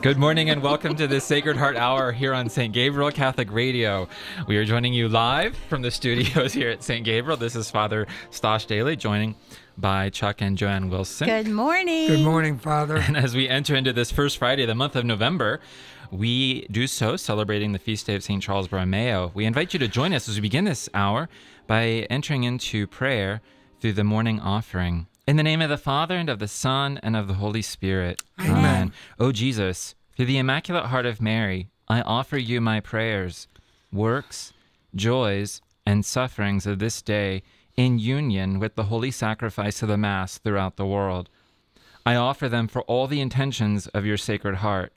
Good morning and welcome to the Sacred Heart Hour here on St. Gabriel Catholic Radio. We are joining you live from the studios here at St. Gabriel. This is Father Stosh Daly, joining by Chuck and Joanne Wilson. Good morning. Good morning, Father. And as we enter into this first Friday of the month of November, we do so celebrating the feast day of St. Charles Borromeo. We invite you to join us as we begin this hour by entering into prayer through the morning offering. In the name of the Father, and of the Son, and of the Holy Spirit. Amen. O Jesus, through the Immaculate Heart of Mary, I offer you my prayers, works, joys, and sufferings of this day in union with the holy sacrifice of the Mass throughout the world. I offer them for all the intentions of your Sacred Heart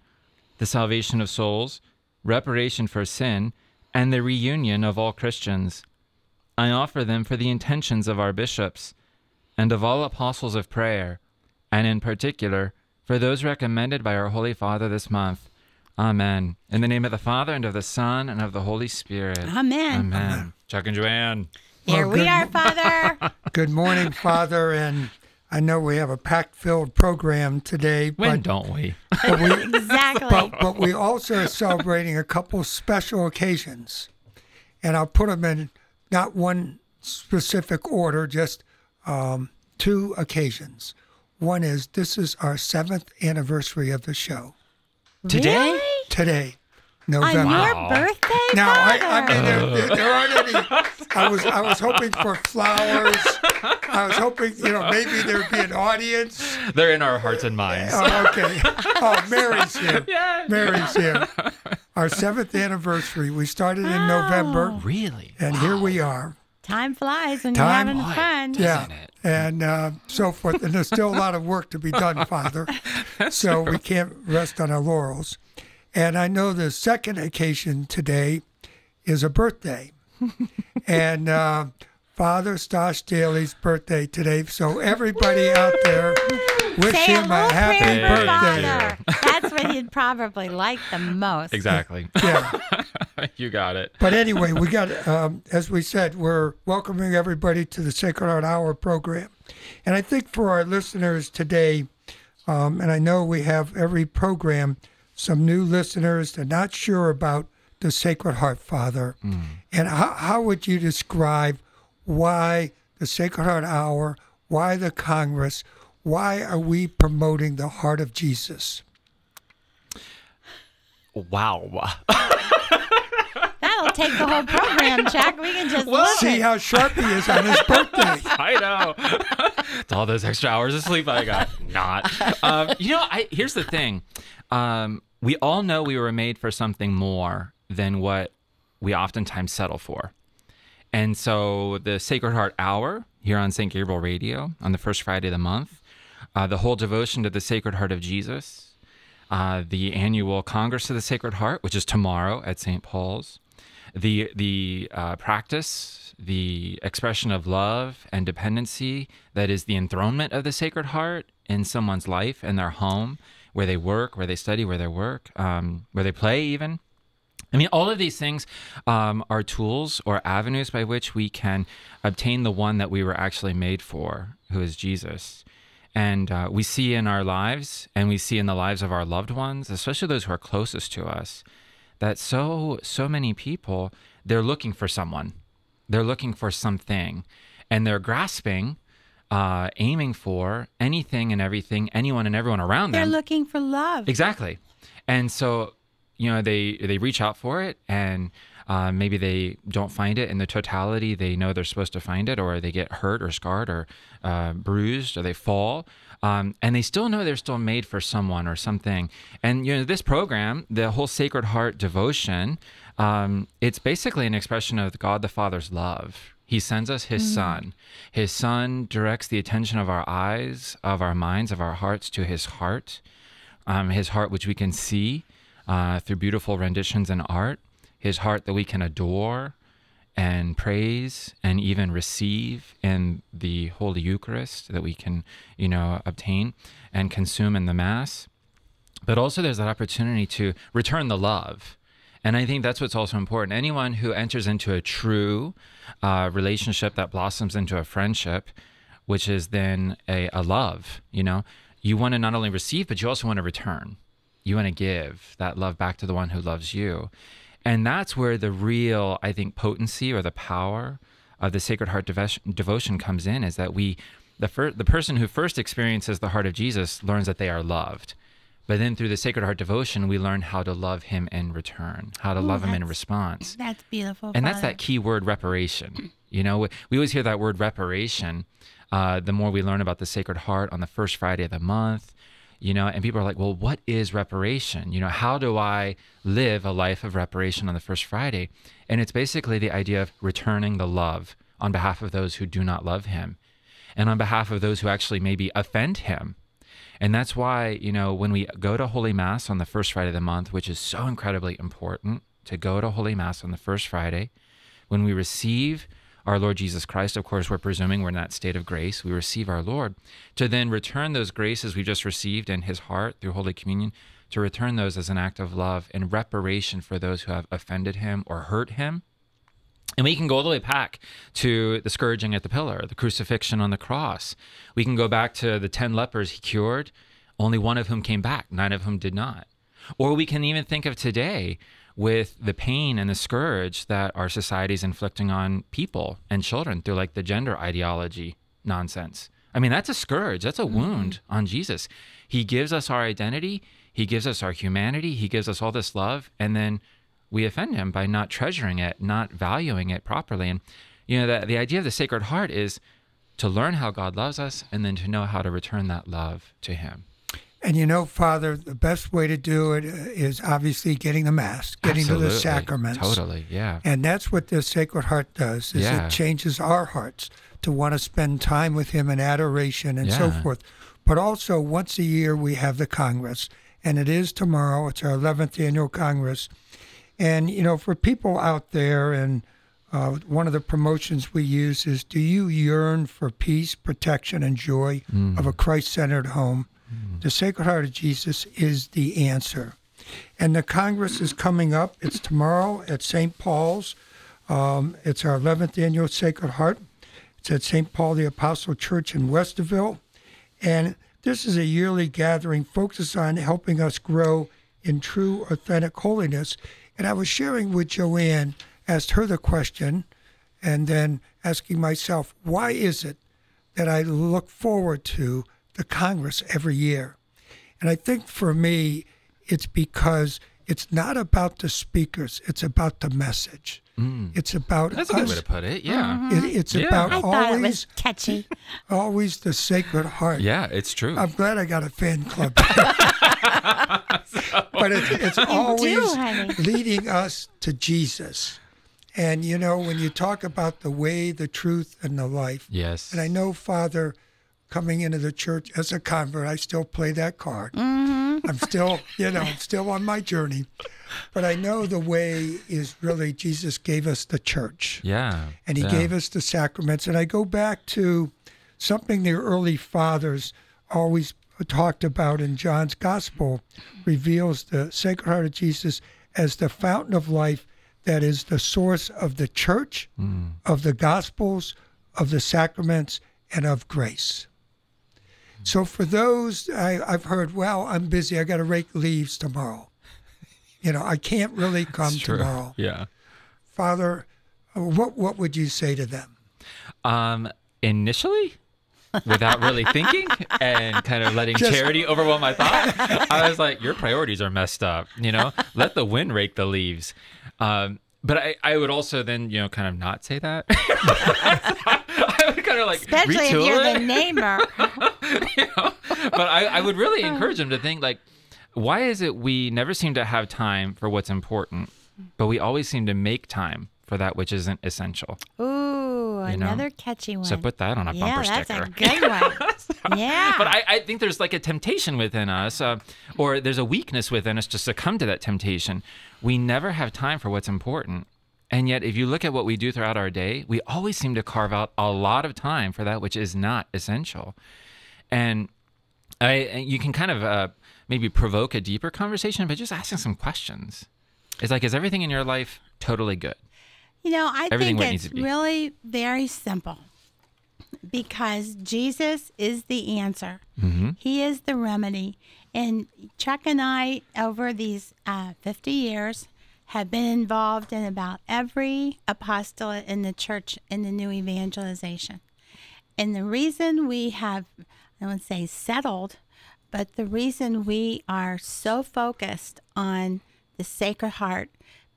the salvation of souls, reparation for sin, and the reunion of all Christians. I offer them for the intentions of our bishops and of all apostles of prayer, and in particular for those recommended by our Holy Father this month. Amen. In the name of the Father, and of the Son, and of the Holy Spirit. Amen. Amen. Chuck and Joanne. Here Well, we good are, mo- Father. Good morning, Father. And I know we have a packed filled program today, When but, don't we? but, we, exactly. but, but we also are celebrating a couple special occasions. And I'll put them in not one specific order, just um, two occasions. One is this is our seventh anniversary of the show Today? Really? today, On November. your birthday, Now, I, I mean, there, there, there aren't any. I was, I was hoping for flowers. I was hoping, you know, maybe there'd be an audience. They're in our hearts and minds. Oh, okay. Oh, Mary's here. Yeah. Mary's here. Our seventh anniversary. We started in November, Really? and here we are. Time flies when Time- you're having fun. Yeah, it? and uh, so forth. And there's still a lot of work to be done, Father. so we can't rest on our laurels. And I know the second occasion today is a birthday, and uh, Father Stosh Daly's birthday today. So everybody out there, wish Say a him little a happy prayer for birthday. Father. That's what he'd probably like the most. Exactly. Yeah. you got it. But anyway, we got, um, as we said, we're welcoming everybody to the Sacred Heart Hour program. And I think for our listeners today, um, and I know we have every program, some new listeners that are not sure about the Sacred Heart, Father. And how, how would you describe why the Sacred Heart Hour, why the Congress, why are we promoting the heart of Jesus? Wow. That'll take the whole program, Jack. We can just look See at how sharp he is on his birthday. I know. it's all those extra hours of sleep I got. Not. Um, you know, I here's the thing. Um, we all know we were made for something more than what we oftentimes settle for. And so the Sacred Heart Hour here on St. Gabriel Radio on the first Friday of the month, uh, the whole devotion to the Sacred Heart of Jesus, uh, the annual Congress of the Sacred Heart, which is tomorrow at St. Paul's, the the uh, practice, the expression of love and dependency that is the enthronement of the Sacred Heart in someone's life and their home, where they work, where they study, where they work, um, where they play, even. I mean, all of these things um, are tools or avenues by which we can obtain the one that we were actually made for, who is Jesus. And uh, we see in our lives, and we see in the lives of our loved ones, especially those who are closest to us, that so so many people they're looking for someone, they're looking for something, and they're grasping, uh, aiming for anything and everything, anyone and everyone around them. They're looking for love. Exactly. And so, you know, they they reach out for it and uh, maybe they don't find it in the totality they know they're supposed to find it, or they get hurt or scarred or uh, bruised or they fall. Um, and they still know they're still made for someone or something. And, you know, this program, the whole Sacred Heart devotion, um, it's basically an expression of God the Father's love. He sends us his son. His son directs the attention of our eyes, of our minds, of our hearts to his heart um, his heart which we can see uh, through beautiful renditions and art, his heart that we can adore and praise and even receive in the Holy Eucharist that we can, you know, obtain and consume in the Mass. But also there's that opportunity to return the love. And I think that's what's also important. Anyone who enters into a true uh, relationship that blossoms into a friendship, which is then a, a love, you know, you want to not only receive, but you also want to return. you want to give that love back to the one who loves you. And that's where the real, I think, potency or the power of the Sacred Heart devotion, devotion comes in is that we, the, fir- the person who first experiences the heart of Jesus learns that they are loved. But then through the Sacred Heart devotion, we learn how to love him in return, how to Ooh, love him in response. That's beautiful. And that's that key word reparation. You know, we- we always hear that word reparation. Uh, the more we learn about the Sacred Heart on the first Friday of the month, you know, and people are like, well, what is reparation? You know, how do I live a life of reparation on the first Friday? And it's basically the idea of returning the love on behalf of those who do not love him and on behalf of those who actually maybe offend him. And that's why, you know, when we go to Holy Mass on the first Friday of the month, which is so incredibly important to go to Holy Mass on the first Friday, when we receive our Lord Jesus Christ, of course, we're presuming we're in that state of grace. We receive our Lord to then return those graces we just received in his heart through Holy Communion, to return those as an act of love and reparation for those who have offended him or hurt him. And we can go all the way back to the scourging at the pillar, the crucifixion on the cross. We can go back to the 10 lepers he cured, only one of whom came back, nine of whom did not. Or we can even think of today with the pain and the scourge that our society is inflicting on people and children through like the gender ideology nonsense. I mean, that's a scourge, that's a mm-hmm. wound on Jesus. He gives us our identity, he gives us our humanity, he gives us all this love, and then we offend him by not treasuring it, not valuing it properly. And you know, the, the idea of the Sacred Heart is to learn how God loves us and then to know how to return that love to him. And you know, Father, the best way to do it uh, obviously getting the Mass, getting to the Absolutely. sacraments. Totally, yeah. And that's what the Sacred Heart does, is Yeah. it changes our hearts to want to spend time with him in adoration and so forth. But also, once a year, we have the Congress, and it is tomorrow. It's our 11th annual Congress. And, you know, for people out there, and uh, one of the promotions we use is Do you yearn for peace, protection, and joy of a Christ centered home? The Sacred Heart of Jesus is the answer. And the Congress is coming up. It's tomorrow at St. Paul's. Um, it's our 11th annual Sacred Heart. It's at St. Paul the Apostle Church in Westerville. And this is a yearly gathering focused on helping us grow in true, authentic holiness. And I was sharing with Joanne, asked her the question, and then asking myself, why is it that I look forward to the Congress every year? And I think for me, it's because it's not about the speakers, it's about the message. It's about Mm. That's a good way to put it. Yeah. It, it's Yeah. about I thought it always, was catchy. always the Sacred Heart. Yeah, it's true. I'm glad I got a fan club. but it's, it's always honey. leading us to Jesus. And you know, when you talk about the way, the truth, and the life, yes. and I know, Father, coming into the church as a convert, I still play that card. Mm-hmm. I'm still, you know, I'm still on my journey. But I know the way is really Jesus gave us the church yeah. and he yeah. gave us the sacraments. And I go back to something the early fathers always talked about in John's gospel reveals the Sacred Heart of Jesus as the fountain of life that is the source of the church, mm. of the gospels, of the sacraments, and of grace. So for those I, I've heard, well, I'm busy. I got to rake leaves tomorrow. You know, I can't really come tomorrow. Yeah. Father, what what would you say to them? Um, initially, without really thinking and kind of letting Just- charity overwhelm my thought, I was like, "Your priorities are messed up." You know, let the wind rake the leaves. Um, but I, I would also then, you know, kind of not say that. I would kind of like Especially if you're it. the namer. you know? But I, I would really encourage them to think like, why is it we never seem to have time for what's important, but we always seem to make time for that which isn't essential? Ooh, You know? another catchy one. So put that on a yeah, bumper that's sticker. a good one. yeah. But I, I think there's like a temptation within us, uh, or there's a weakness within us to succumb to that temptation. We never have time for what's important. And yet, if you look at what we do throughout our day, we always seem to carve out a lot of time for that which is not essential. And I, you can kind of uh, maybe provoke a deeper conversation by just asking some questions. It's like, is everything in your life totally good? You know, I Everything think it's really very simple. because Jesus is the answer. Mm-hmm. He is the remedy. And Chuck and I, over these uh, 50 years, have been involved in about every apostolate in the church in the new evangelization. And the reason we have, I wouldn't say settled, but the reason we are so focused on the Sacred Heart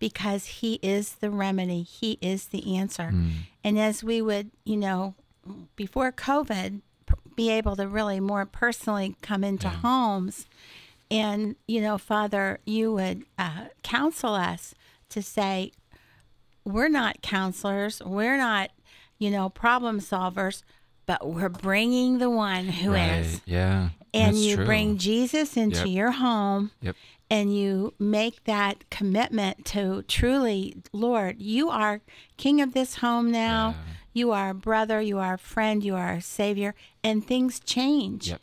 because He is the remedy, He is the answer. And as we would, you know, before COVID, p- be able to really more personally come into homes and, you know, Father, you would uh, counsel us to say, we're not counselors, we're not, you know, problem solvers, but we're bringing the one who is, Right. Yeah. And you true. bring Jesus into Yep. your home Yep. And you make that commitment to truly, Lord, you are king of this home now. Yeah. You are a brother, you are a friend, you are a savior, and things change. Yep.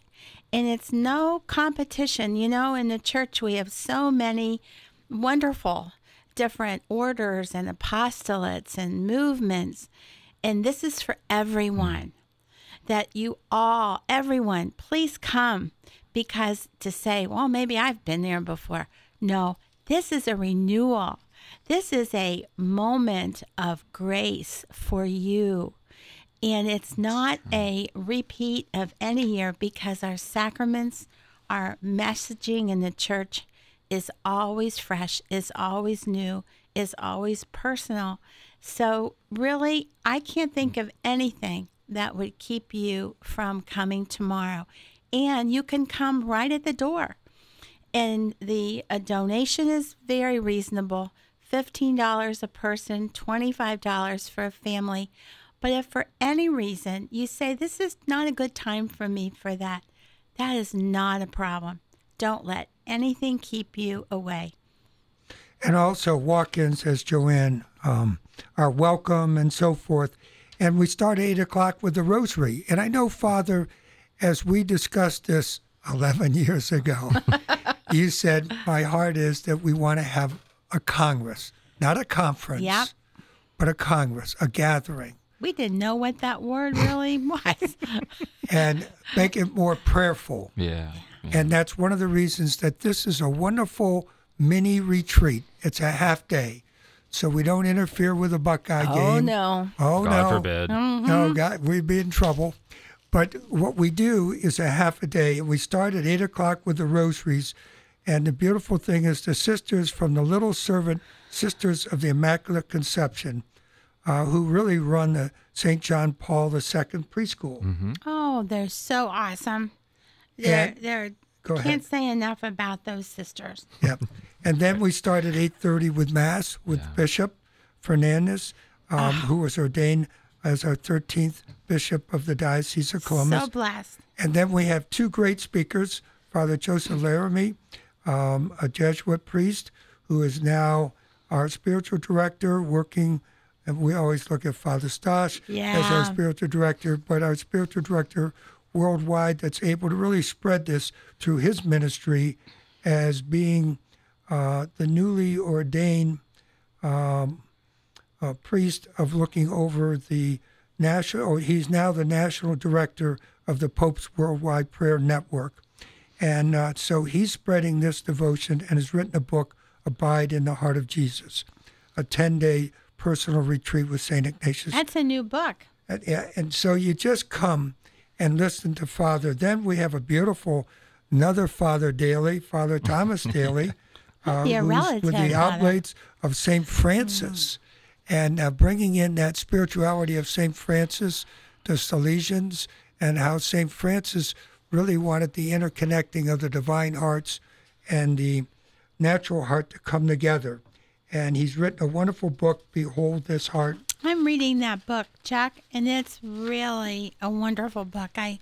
And it's no competition. You know, in the church, we have so many wonderful different orders and apostolates and movements. And this is for everyone mm. that you all, everyone, please come because to say, well, maybe I've been there before. No, this is a renewal. This is a moment of grace for you. And it's not a repeat of any year because our sacraments, our messaging in the church is always fresh, is always new, is always personal. So, really, I can't think mm. of anything that would keep you from coming tomorrow. And you can come right at the door. And the a donation is very reasonable $15 a person, $25 for a family. But if for any reason you say, This is not a good time for me for that, that is not a problem. Don't let anything keep you away. and also walk-ins, as Joanne, um, are welcome and so forth. And we start at eight o'clock with the rosary. And I know, Father, as we discussed this 11 years ago, you said, My heart is that we want to have a Congress, not a conference, Yep. but a Congress, a gathering, We didn't know what that word really was. and make it more prayerful. Yeah. And that's one of the reasons that this is a wonderful mini retreat. It's a half day. So we don't interfere with the Buckeye oh, game. oh, no. Oh, God no. forbid. Mm-hmm. No, God, we'd be in trouble. But what we do is a half a day, we start at 8 o'clock with the rosaries. And the beautiful thing is the sisters from the Little Servant Sisters of the Immaculate Conception, uh, who really run the St. John Paul II preschool. Oh, they're so awesome. They're, And- they're, Go can't ahead. say enough about those sisters. Yep. And then we start at 8.30 with Mass with Bishop Fernandez, um, who was ordained as our 13th Bishop of the Diocese of Columbus. So blessed. And then we have two great speakers, Father Joseph Laramie, um, a Jesuit priest who is now our spiritual director, working, and we always look at Father Stosh as our spiritual director, but our spiritual director worldwide that's able to really spread this through his ministry as being uh, the newly ordained um, uh, priest of looking over the national, he's now the national director of the Pope's Worldwide Prayer Network. And uh, so he's spreading this devotion and has written a book, Abide in the Heart of Jesus, a 10 day personal retreat with St. Ignatius. That's a new book. And, yeah, and so you just come and listen to Father. Then we have a beautiful, another Father Daly, Father Thomas Daly, uh, who's with the. Oblates of St. Francis, and uh, bringing in that spirituality of St. Francis, the Salesians, and how St. Francis really wanted the interconnecting of the divine hearts and the natural heart to come together. And he's written a wonderful book, Behold This Heart, I'm reading that book, Chuck, and it's really a wonderful book. I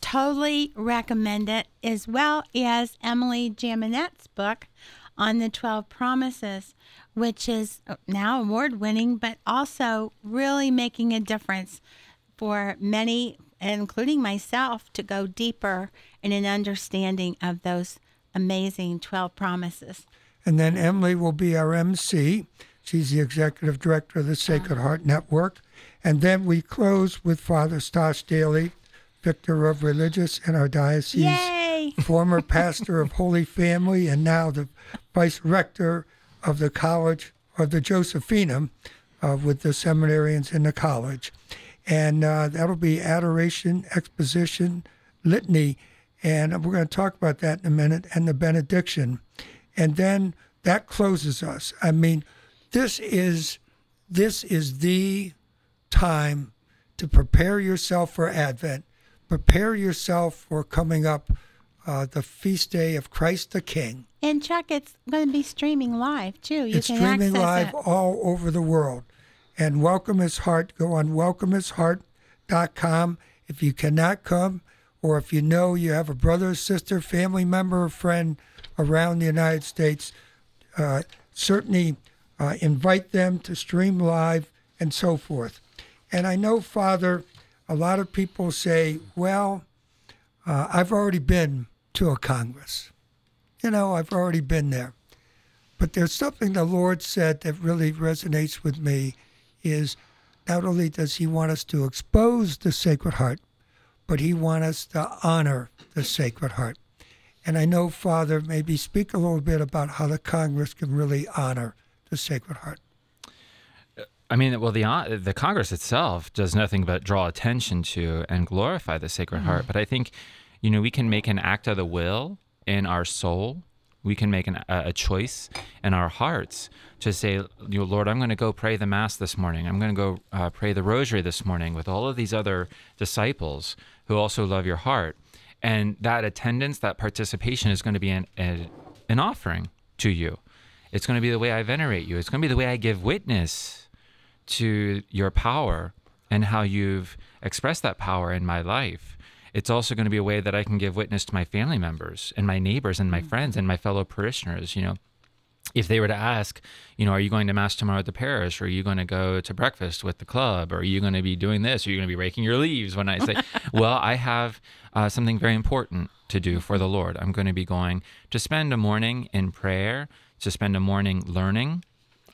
totally recommend it, as well as Emily Jaminet's book on the 12 Promises, which is now award winning, but also really making a difference for many, including myself, to go deeper in an understanding of those amazing 12 promises. And then Emily will be our MC. She's the executive director of the Sacred uh-huh. Heart Network. And then we close with Father Stas Daly, Vicar of Religious in our diocese, Yay! Former pastor of Holy Family, and now the vice rector of the college of the Josephinum uh, with the seminarians in the college. And uh, that'll be adoration, exposition, litany. And we're going to talk about that in a minute, and the benediction. And then that closes us. I mean, this is this is the time to prepare yourself for Advent, prepare yourself for coming up uh, the feast day of Christ the King. And Chuck, it's going to be streaming live too. You it's can streaming live it. all over the world. And Welcome His Heart, go on welcomehisheart.com. If you cannot come, or if you know you have a brother, sister, family member, or friend around the United States, uh, certainly uh, invite them to stream live and so forth. And I know, Father, a lot of people say, well, uh, I've already been to a Congress. You know, I've already been there. But there's something the Lord said that really resonates with me is not only does he want us to expose the Sacred Heart, but he wants us to honor the Sacred Heart. And I know, Father, maybe speak a little bit about how the Congress can really honor the Sacred Heart. I mean, well, the uh, the Congress itself does nothing but draw attention to and glorify the Sacred Heart. But I think, you know, we can make an act of the will in our soul. We can make an, a a choice in our hearts to say, you know, Lord, I'm going to go pray the Mass this morning. I'm going to go uh, pray the Rosary this morning with all of these other disciples who also love your heart. And that attendance, that participation is going to be an, a, an offering to you. It's going to be the way I venerate you. It's going to be the way I give witness to your power and how you've expressed that power in my life. It's also going to be a way that I can give witness to my family members and my neighbors and my friends and my fellow parishioners. You know, if they were to ask, you know, are you going to mass tomorrow at the parish? Or are you going to go to breakfast with the club? Or are you going to be doing this? Or are you going to be raking your leaves? When I say, well, I have uh, something very important to do for the Lord. I'm going to be going to spend a morning in prayer, to spend a morning learning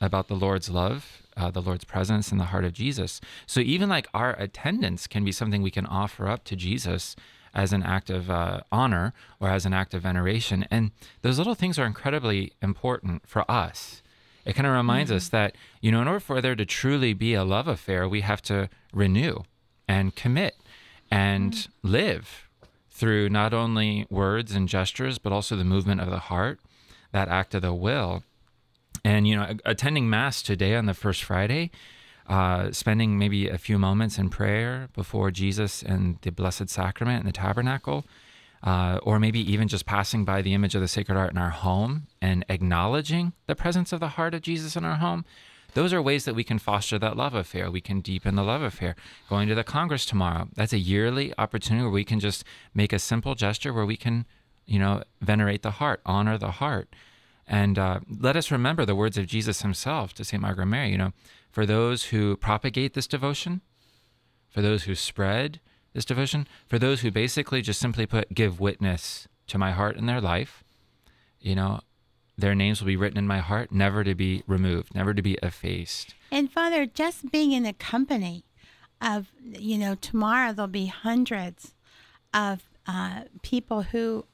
about the Lord's love, uh, the Lord's presence in the heart of Jesus. So even like our attendance can be something we can offer up to Jesus as an act of uh, honor or as an act of veneration. And those little things are incredibly important for us. It kind of reminds us that, you know, in order for there to truly be a love affair, we have to renew and commit and live through not only words and gestures, but also the movement of the heart, that act of the will. And, you know, attending Mass today on the first Friday, uh, spending maybe a few moments in prayer before Jesus and the Blessed Sacrament in the tabernacle, uh, or maybe even just passing by the image of the Sacred Heart in our home and acknowledging the presence of the heart of Jesus in our home. Those are ways that we can foster that love affair. We can deepen the love affair. Going to the Congress tomorrow, that's a yearly opportunity where we can just make a simple gesture where we can, you know, venerate the heart, honor the heart. And uh, let us remember the words of Jesus himself to St. Margaret Mary, you know, for those who propagate this devotion, for those who spread this devotion, for those who basically just simply put, give witness to my heart in their life, you know, their names will be written in my heart, never to be removed, never to be effaced. And Father, just being in the company of, you know, tomorrow there'll be hundreds of uh, people who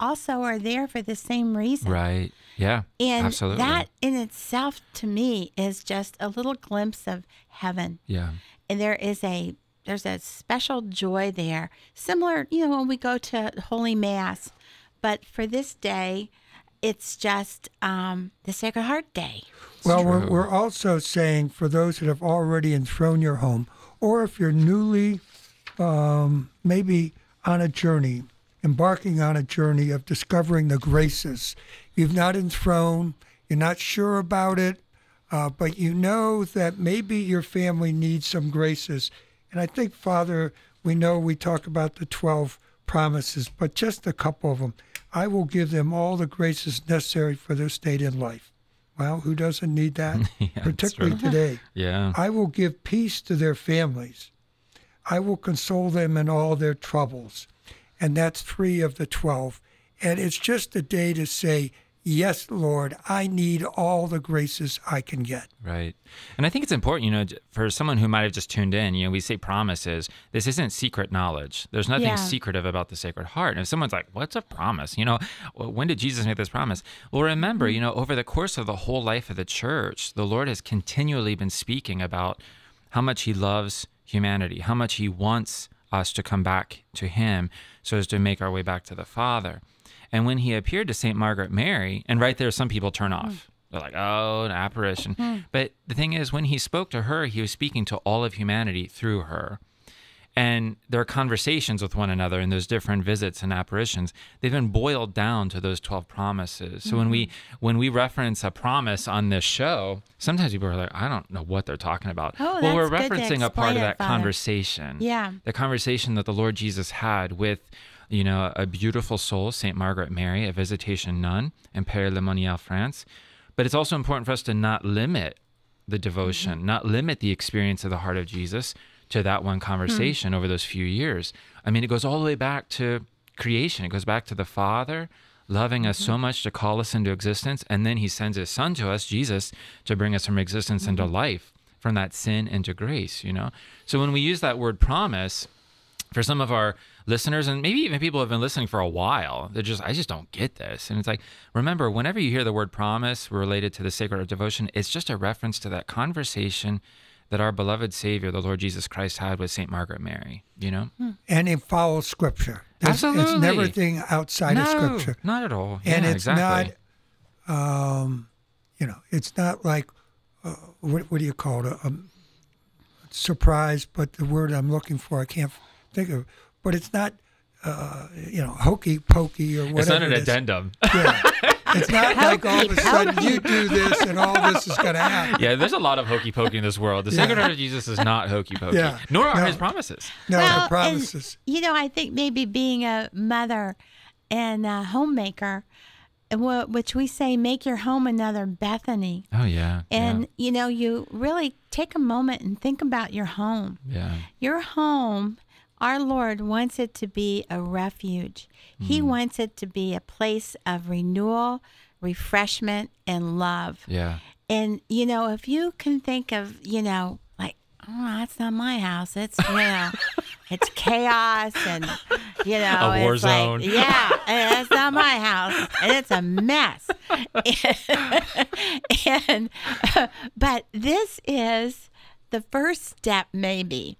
also are there for the same reason. Right. Yeah. And absolutely. that in itself, to me, is just a little glimpse of heaven. yeah. And there is a there's a special joy there, similar, you know, when we go to Holy Mass. But for this day, it's just um, the Sacred Heart Day. Well, we're, we're also saying for those that have already enthroned your home, or if you're newly um, maybe on a journey, embarking on a journey of discovering the graces, you've not enthroned, you're not sure about it, uh, but you know that maybe your family needs some graces. And I think, Father, we know we talk about the 12 promises, but just a couple of them. I will give them all the graces necessary for their state in life. Well, who doesn't need that? Yeah, Particularly today. Yeah. I will give peace to their families. I will console them in all their troubles. And that's three of the 12. And it's just a day to say, Yes, Lord, I need all the graces I can get. Right. And I think it's important, you know, for someone who might have just tuned in, you know, we say promises. This isn't secret knowledge. There's nothing Yeah. secretive about the Sacred Heart. And if someone's like, what's a promise? You know, when did Jesus make this promise? Well, remember, mm-hmm. you know, over the course of the whole life of the church, the Lord has continually been speaking about how much he loves humanity, how much he wants us to come back to him so as to make our way back to the Father. And when he appeared to St. Margaret Mary, and right there, some people turn off. Hmm. They're like, oh, an apparition. Hmm. But the thing is, when he spoke to her, he was speaking to all of humanity through her. And their conversations with one another in those different visits and apparitions, they've been boiled down to those 12 promises. So when we when we reference a promise on this show, sometimes people are like, I don't know what they're talking about. Oh, well, we're that's good to referencing a part of that Father. conversation Yeah. the conversation that the Lord Jesus had with, you know, a beautiful soul, Saint Margaret Mary, a visitation nun in Paray-le-Monial, France. But it's also important for us to not limit the devotion, Mm-hmm. not limit the experience of the heart of Jesus to that one hmm. conversation over those few years. I mean, it goes all the way back to creation. It goes back to the Father loving us mm-hmm. so much to call us into existence, and then He sends His Son to us, Jesus, to bring us from existence into mm-hmm. life, from that sin into grace. You know. So when we use that word promise, for some of our listeners and maybe even people who have been listening for a while they're just i just don't get this and it's like remember whenever you hear the word promise related to the sacred devotion it's just a reference to that conversation that our beloved savior the lord jesus christ had with saint margaret mary you know And it follows Scripture. There's- It's Absolutely. never thing outside no of Scripture. not at all and Yeah, it's exactly. not um, you know it's not like uh, what, what do you call it a, a surprise but the word i'm looking for i can't think of but it's not uh, you know hokey pokey or whatever it's not an it is. addendum yeah. it's not like all of a sudden you do this and all this is going to happen yeah there's a lot of hokey pokey in this world the sacred Yeah. heart of jesus is not hokey pokey Yeah. nor are No. his promises no Well, the and, promises you know, I think maybe being a mother and a homemaker, which we say, make your home another Bethany. oh yeah And, you know, you really take a moment and think about your home. yeah, yeah. Your home, our Lord wants it to be a refuge. He hmm. wants it to be a place of renewal, refreshment, and love. yeah And, you know, if you can think of, you know, like, oh, that's not my house. It's, you know, it's chaos and, you know, A war it's like- zone. yeah, that's not my house. And it's a mess. and, but this is the first step, maybe,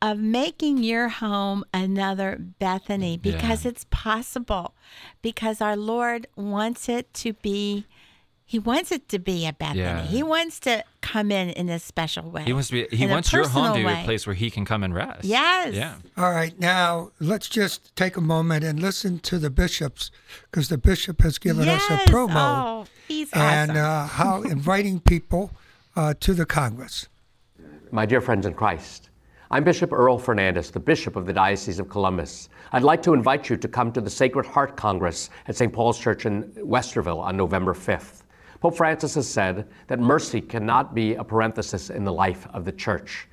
of making your home another Bethany because Yeah. it's possible. Because our Lord wants it to be, He wants it to be a Bethany. Yeah. He wants to come in in a special way. He wants to be. He in wants your home to be personal a place where he can come and rest. Yes. Yeah. All right, now let's just take a moment and listen to the bishops because the bishop has given yes. us a promo Oh, he's and awesome. uh, how inviting people uh, to the Congress. My dear friends in Christ, I'm Bishop Earl Fernandez, the Bishop of the Diocese of Columbus. I'd like to invite you to come to the Sacred Heart Congress at St. Paul's Church in Westerville on November 5th. Pope Francis has said that mercy cannot be a parenthesis in the life of the church.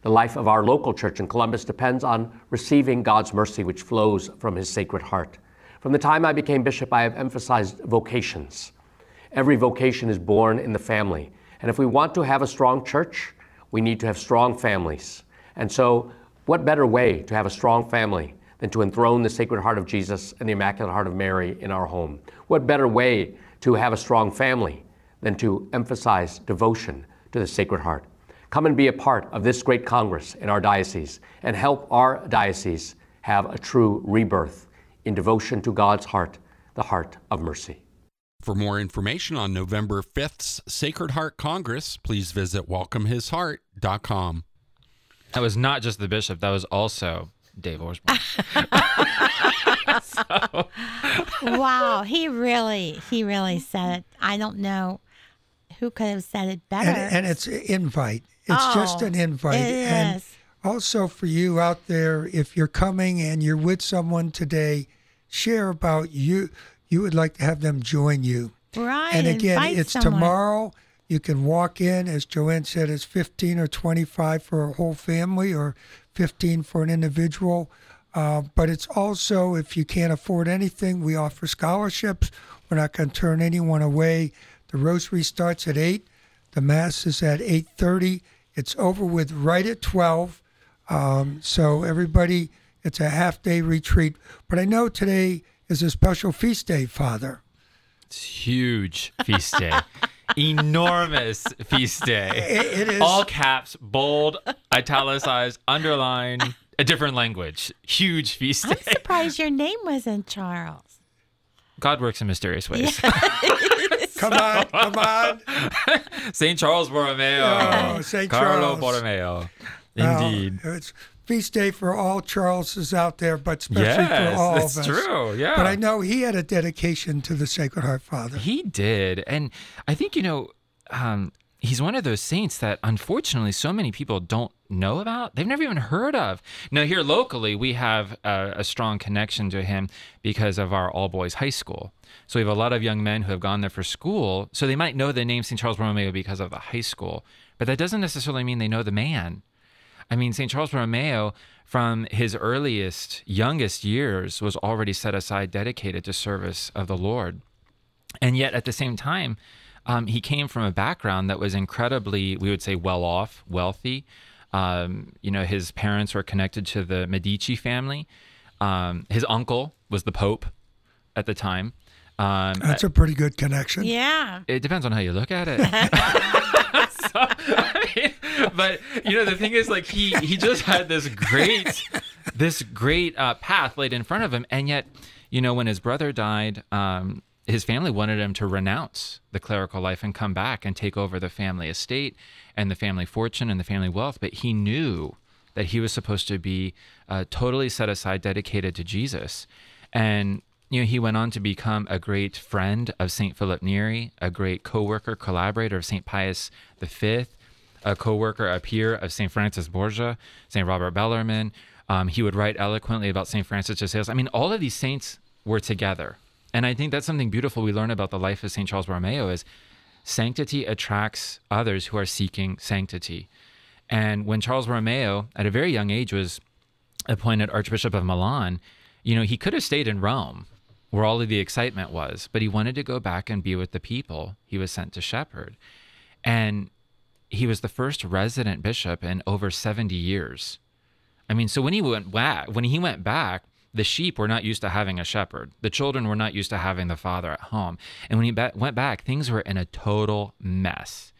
The life of our local church in Columbus depends on receiving God's mercy, which flows from His Sacred Heart. From the time I became bishop, I have emphasized vocations. Every vocation is born in the family. And if we want to have a strong church, we need to have strong families. And so, what better way to have a strong family than to enthrone the Sacred Heart of Jesus and the Immaculate Heart of Mary in our home? What better way to have a strong family than to emphasize devotion to the Sacred Heart? Come and be a part of this great Congress in our diocese and help our diocese have a true rebirth in devotion to God's heart, the heart of mercy. For more information on November 5th's Sacred Heart Congress, please visit welcomehisheart.com. That was not just the bishop. That was also Dave Orsborn. wow, he really, he really said it. I don't know who could have said it better. And, and it's an invite. It's just Oh, an invite. it and is. also for you out there, if you're coming and you're with someone today, share about you. You would like to have them join you. right. and again, it's someone. tomorrow. You can walk in, as Joanne said, it's 15 or 25 for a whole family or 15 for an individual. Uh, but it's also, if you can't afford anything, we offer scholarships. We're not going to turn anyone away. The rosary starts at 8. The Mass is at 8.30. It's over with right at 12. Um, so everybody, it's a half-day retreat. But I know today is a special feast day, Father. It's huge feast day. Enormous feast day. It- it is. All caps, bold, italicized, underline, a different language. Huge feast day. I'm surprised your name wasn't Charles. God works in mysterious ways. Come on, come on. St. Charles Borromeo. Oh, St. Carlo Charles. Borromeo. Well, Indeed. it's feast day for all Charleses out there, but especially yes, for all that's of us. true. Yeah. But I know he had a dedication to the Sacred Heart Father. He did. And I think, you know, um, he's one of those saints that unfortunately so many people don't know about. They've never even heard of. Now, here locally, we have a, a strong connection to him because of our all boys high school. So we have a lot of young men who have gone there for school. So they might know the name St. Charles Borromeo because of the high school, but that doesn't necessarily mean they know the man. I mean, St. Charles Borromeo, from his earliest, youngest years, was already set aside, dedicated to service of the Lord. And yet, at the same time, um, he came from a background that was incredibly, we would say, well off, wealthy. Um, you know, his parents were connected to the Medici family. Um, his uncle was the Pope at the time. Um, That's a pretty good connection. Yeah. it depends on how you look at it. So, I mean, but you know, the thing is, like he he just had this great, this great uh, path laid in front of him, and yet, you know, when his brother died, um, his family wanted him to renounce the clerical life and come back and take over the family estate and the family fortune and the family wealth, but he knew that he was supposed to be uh, totally set aside, dedicated to Jesus, and you know, he went on to become a great friend of St. Philip Neri, a great co-worker, collaborator of St. Pius V, a co-worker, a peer of St. Francis Borgia, St. Robert Bellarmine. Um, he would write eloquently about St. Francis de Sales. I mean, all of these saints were together. And I think that's something beautiful we learn about the life of St. Charles Borromeo is sanctity attracts others who are seeking sanctity. And when Charles Borromeo, at a very young age, was appointed Archbishop of Milan, you know, he could have stayed in Rome where all of the excitement was, but he wanted to go back and be with the people he was sent to shepherd. And he was the first resident bishop in over 70 years. I mean, so when he went back, when he went back, the sheep were not used to having a shepherd. The children were not used to having the father at home. And when he ba- went back, things were in a total mess.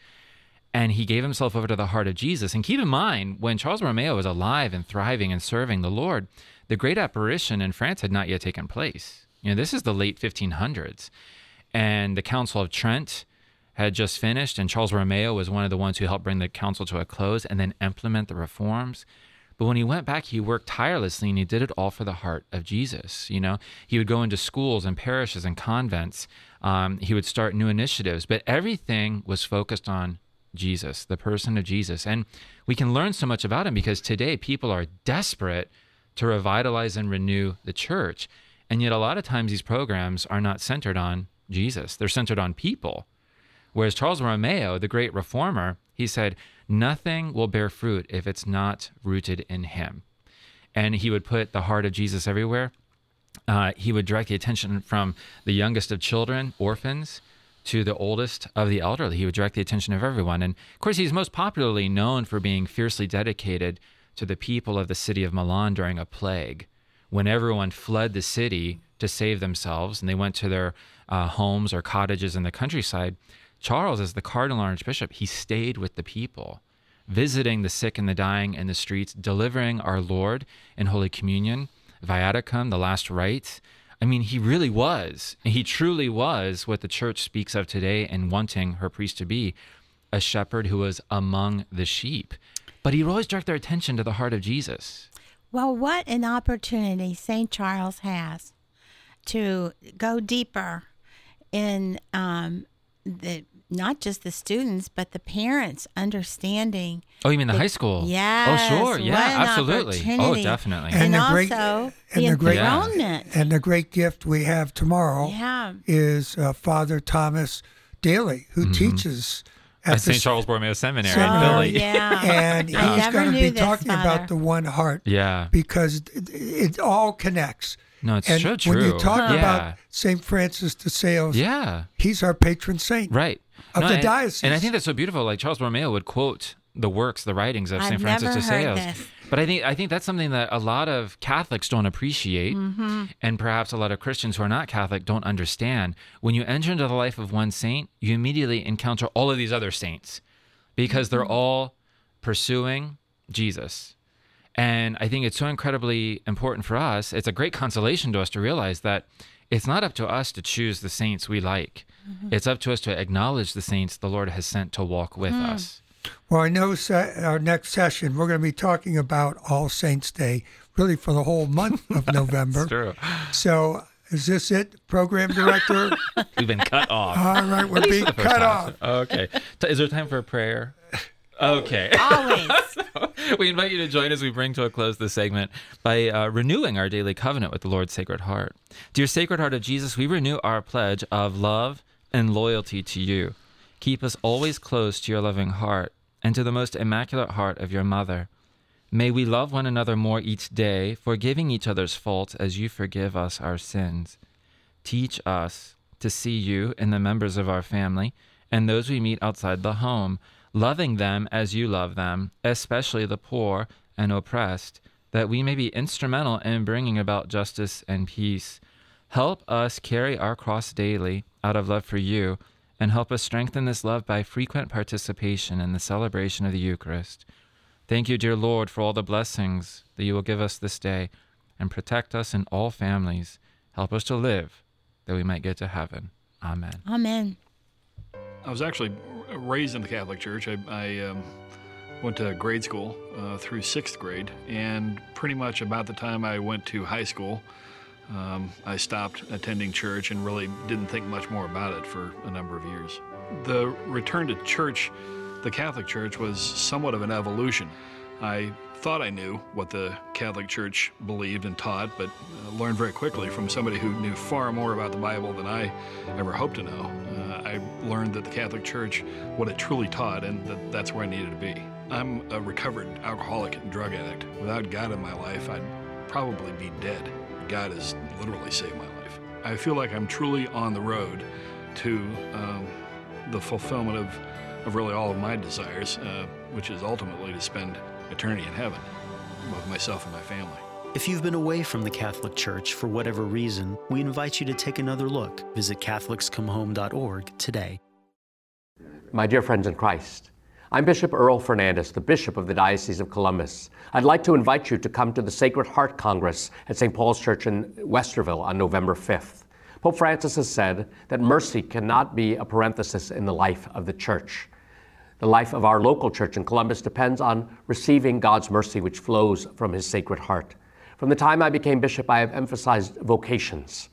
And he gave himself over to the heart of Jesus. And keep in mind, when Charles Borromeo was alive and thriving and serving the Lord, the great apparition in France had not yet taken place. You know, this is the late 1500s. And the Council of Trent had just finished, and Charles Borromeo was one of the ones who helped bring the council to a close and then implement the reforms. But when he went back, he worked tirelessly and he did it all for the heart of Jesus. You know, he would go into schools and parishes and convents. Um, he would start new initiatives, but everything was focused on Jesus, the person of Jesus. And we can learn so much about him because today people are desperate to revitalize and renew the church. And yet, a lot of times, these programs are not centered on Jesus, they're centered on people. Whereas Charles Borromeo, the great reformer, he said, Nothing will bear fruit if it's not rooted in him. And he would put the heart of Jesus everywhere. Uh, he would direct the attention from the youngest of children, orphans, to the oldest of the elderly. He would direct the attention of everyone. And of course, he's most popularly known for being fiercely dedicated to the people of the city of Milan during a plague, when everyone fled the city to save themselves and they went to their uh, homes or cottages in the countryside. Charles, as the cardinal archbishop, he stayed with the people, visiting the sick and the dying in the streets, delivering our Lord in Holy Communion, Viaticum, the last rites. I mean, he really was, he truly was what the church speaks of today and wanting her priest to be a shepherd who was among the sheep. But he always direct their attention to the heart of Jesus. Well, what an opportunity St. Charles has to go deeper in um, the not just the students but the parents understanding. Oh, you mean the, The- high school? Yeah. Oh, sure. Yeah, what an absolutely. Oh, definitely. And, the great- also and the the great- Yeah. And the great gift we have tomorrow Yeah. is uh, Father Thomas Daly, who teaches at At St. Charles Borromeo Seminary Seminary. in Oh, Philly. yeah. and he's I never going to knew be this, talking Father. about the one heart Yeah. because it, it all connects. No, it's and so when you talk yeah. about St. Francis de Sales, yeah. he's our patron saint. Right. Of the and, diocese. And I think that's so beautiful. Like Charles Borromeo would quote the works, the writings of St. Francis never de heard Sales. this. But I think I think that's something that a lot of Catholics don't appreciate, Mm-hmm. and perhaps a lot of Christians who are not Catholic don't understand. When you enter into the life of one saint, you immediately encounter all of these other saints, because they're Mm-hmm. all pursuing Jesus. And I think it's so incredibly important for us. It's a great consolation to us to realize that it's not up to us to choose the saints we like. It's up to us to acknowledge the saints the Lord has sent to walk with us. Well, I know se- our next session, we're going to be talking about All Saints Day, really for the whole month of November. True. So, is this it, Program Director? We've been cut off. All right, we're being The first cut time. off. Okay. T- Is there time for a prayer? Okay. Always. we invite you to join as we bring to a close this segment by uh, renewing our daily covenant with the Lord's Sacred Heart. Dear Sacred Heart of Jesus, we renew our pledge of love and loyalty to you. Keep us always close to your loving heart and to the most immaculate heart of your mother. May we love one another more each day, forgiving each other's faults as you forgive us our sins. Teach us to see you in the members of our family and those we meet outside the home, loving them as you love them, especially the poor and oppressed, that we may be instrumental in bringing about justice and peace. Help us carry our cross daily out of love for you, and help us strengthen this love by frequent participation in the celebration of the Eucharist. Thank you, dear Lord, for all the blessings that you will give us this day, and protect us in all families. Help us to live that we might get to heaven. Amen. Amen. I was actually raised in the Catholic Church. I, I um, went to grade school uh, through sixth grade, and pretty much about the time I went to high school, um, I stopped attending church and really didn't think much more about it for a number of years. The return to church, the Catholic Church, was somewhat of an evolution. I thought I knew what the Catholic Church believed and taught, but uh, learned very quickly from somebody who knew far more about the Bible than I ever hoped to know. Uh, I learned that the Catholic Church, what it truly taught, and that that's where I needed to be. I'm a recovered alcoholic and drug addict. Without God in my life, I'd probably be dead. God has literally saved my life. I feel like I'm truly on the road to um, the fulfillment of, of really all of my desires, uh, which is ultimately to spend eternity in heaven with myself and my family. If you've been away from the Catholic Church for whatever reason, we invite you to take another look. Visit CatholicsComeHome.org today. My dear friends in Christ, I'm Bishop Earl Fernandes, the Bishop of the Diocese of Columbus. I'd like to invite you to come to the Sacred Heart Congress at St. Paul's Church in Westerville on November 5th. Pope Francis has said that mercy cannot be a parenthesis in the life of the church. The life of our local church in Columbus depends on receiving God's mercy, which flows from His Sacred Heart. From the time I became bishop, I have emphasized vocations.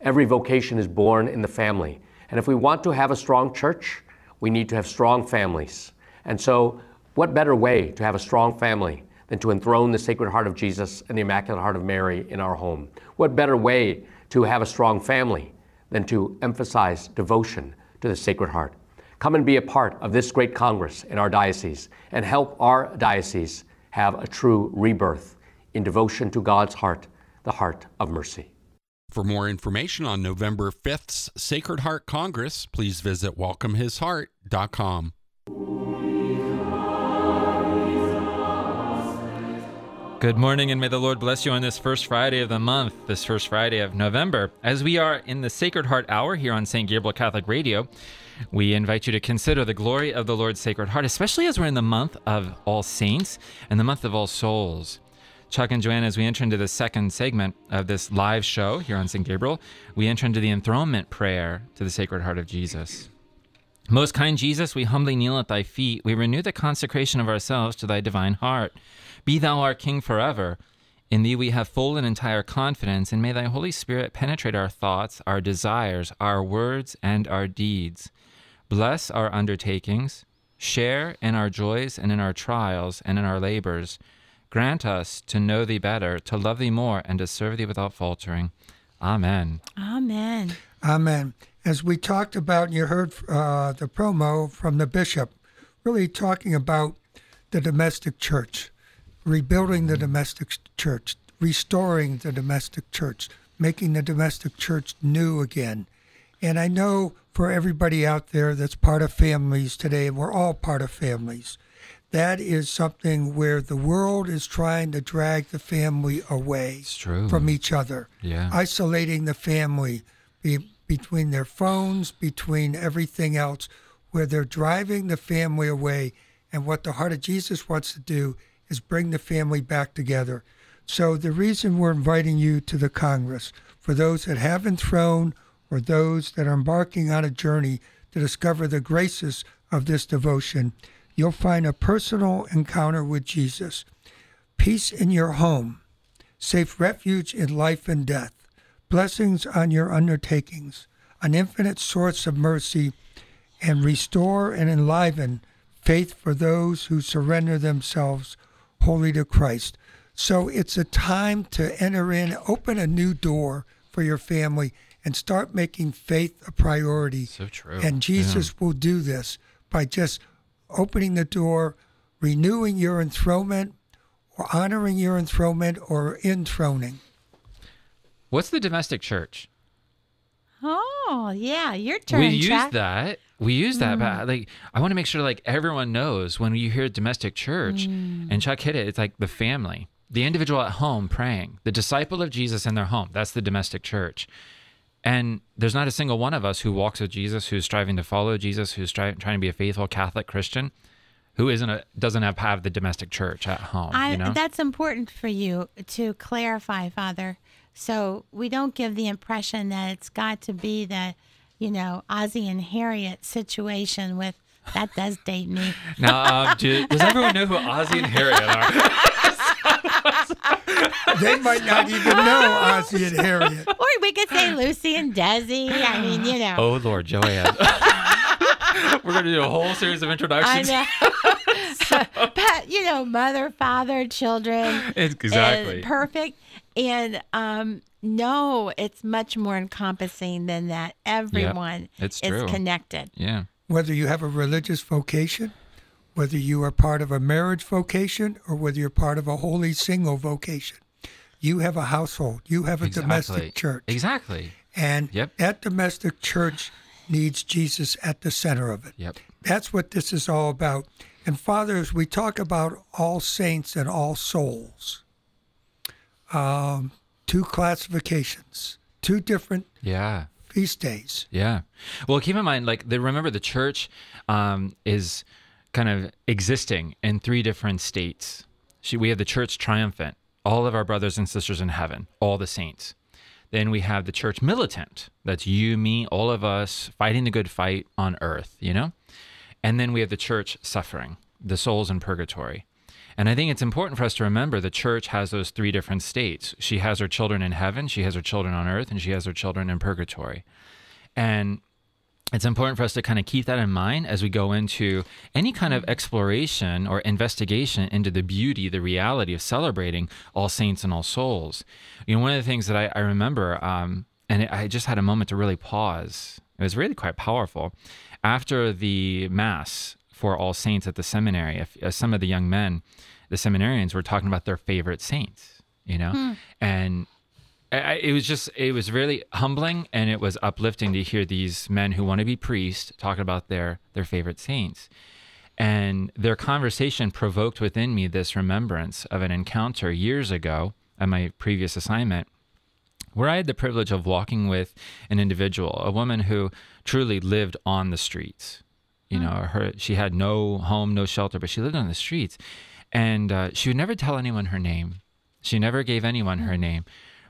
Every vocation is born in the family. And if we want to have a strong church, we need to have strong families. And so, what better way to have a strong family than to enthrone the Sacred Heart of Jesus and the Immaculate Heart of Mary in our home? What better way to have a strong family than to emphasize devotion to the Sacred Heart? Come and be a part of this great Congress in our diocese and help our diocese have a true rebirth in devotion to God's heart, the heart of mercy. For more information on November 5th's Sacred Heart Congress, please visit welcomehisheart.com. Good morning, and may the Lord bless you on this first Friday of the month, this first Friday of November. As we are in the Sacred Heart Hour here on St. Gabriel Catholic Radio, we invite you to consider the glory of the Lord's Sacred Heart, especially as we're in the month of All Saints and the month of All Souls. Chuck and Joanne, as we enter into the second segment of this live show here on St. Gabriel, we enter into the enthronement prayer to the Sacred Heart of Jesus. Most kind Jesus, we humbly kneel at thy feet. We renew the consecration of ourselves to thy divine heart. Be thou our King forever. In thee we have full and entire confidence, and may thy Holy Spirit penetrate our thoughts, our desires, our words, and our deeds. Bless our undertakings, share in our joys and in our trials and in our labors. Grant us to know thee better, to love thee more, and to serve thee without faltering. Amen. Amen. Amen. as we talked about, and you heard uh, the promo from the bishop, really talking about the domestic church, rebuilding the domestic church, restoring the domestic church, making the domestic church new again. And I know for everybody out there that's part of families today, we're all part of families, that is something where the world is trying to drag the family away from each other, Yeah. isolating the family be, between their phones, between everything else, where they're driving the family away. And what the heart of Jesus wants to do is bring the family back together. So the reason we're inviting you to the Congress, for those that haven't thrown or those that are embarking on a journey to discover the graces of this devotion, you'll find a personal encounter with Jesus, peace in your home, safe refuge in life and death, blessings on your undertakings, an infinite source of mercy, and restore and enliven faith for those who surrender themselves wholly to Christ. So it's a time to enter in, open a new door for your family, and start making faith a priority. So true. And Jesus will do this by just opening the door, renewing your enthronement, or honoring your enthronement, or enthroning. What's the domestic church? Oh, yeah, your turn. we use that. We use that, mm. but like I want to make sure like everyone knows when you hear domestic church, mm. and Chuck hit it. It's like the family, the individual at home praying, the disciple of Jesus in their home. That's the domestic church. And there's not a single one of us who walks with Jesus, who's striving to follow Jesus, who's try- trying to be a faithful Catholic Christian, who isn't a doesn't have have the domestic church at home. I, you know, That's important for you to clarify, Father. So we don't give the impression that it's got to be the, you know, Ozzie and Harriet situation with that does date me. now um, do, does everyone know who Ozzie and Harriet are? They might not even know Ozzie and Harriet. Or we could say Lucy and Desi. I mean, you know. Oh Lord, Joanne. We're gonna do a whole series of I introductions. know. but you know, mother, father, children. It's- exactly. and perfect. And um, no, it's much more encompassing than that. Everyone it's is true. connected. Yeah. Whether you have a religious vocation, whether you are part of a marriage vocation, or whether you're part of a holy single vocation, you have a household, you have a Exactly. domestic church. Exactly. And Yep. that domestic church needs Jesus at the center of it. Yep. That's what this is all about. And fathers, we talk about all saints and all souls. Um, two classifications, two different Yeah. feast days. Yeah. Well, keep in mind, like, the, remember the church um, is kind of existing in three different states. She, we have the church triumphant, all of our brothers and sisters in heaven, all the saints. Then we have the church militant. That's you, me, all of us fighting the good fight on earth, you know? And then we have the church suffering, the souls in purgatory. And I think it's important for us to remember the church has those three different states. She has her children in heaven, she has her children on earth, and she has her children in purgatory. And it's important for us to kind of keep that in mind as we go into any kind of exploration or investigation into the beauty, the reality of celebrating all saints and all souls. You know, one of the things that I, I remember, um, and it, I just had a moment to really pause, it was really quite powerful. After the Mass for All Saints at the seminary, if, uh, some of the young men, the seminarians, were talking about their favorite saints, you know? And I, it was just it was really humbling and it was uplifting to hear these men who want to be priests talk about their their favorite saints and their conversation provoked within me this remembrance of an encounter years ago at my previous assignment where I had the privilege of walking with an individual, a woman who truly lived on the streets. You mm. know, her she had no home, no shelter, but she lived on the streets, and uh, she would never tell anyone her name. She never gave anyone her mm. name,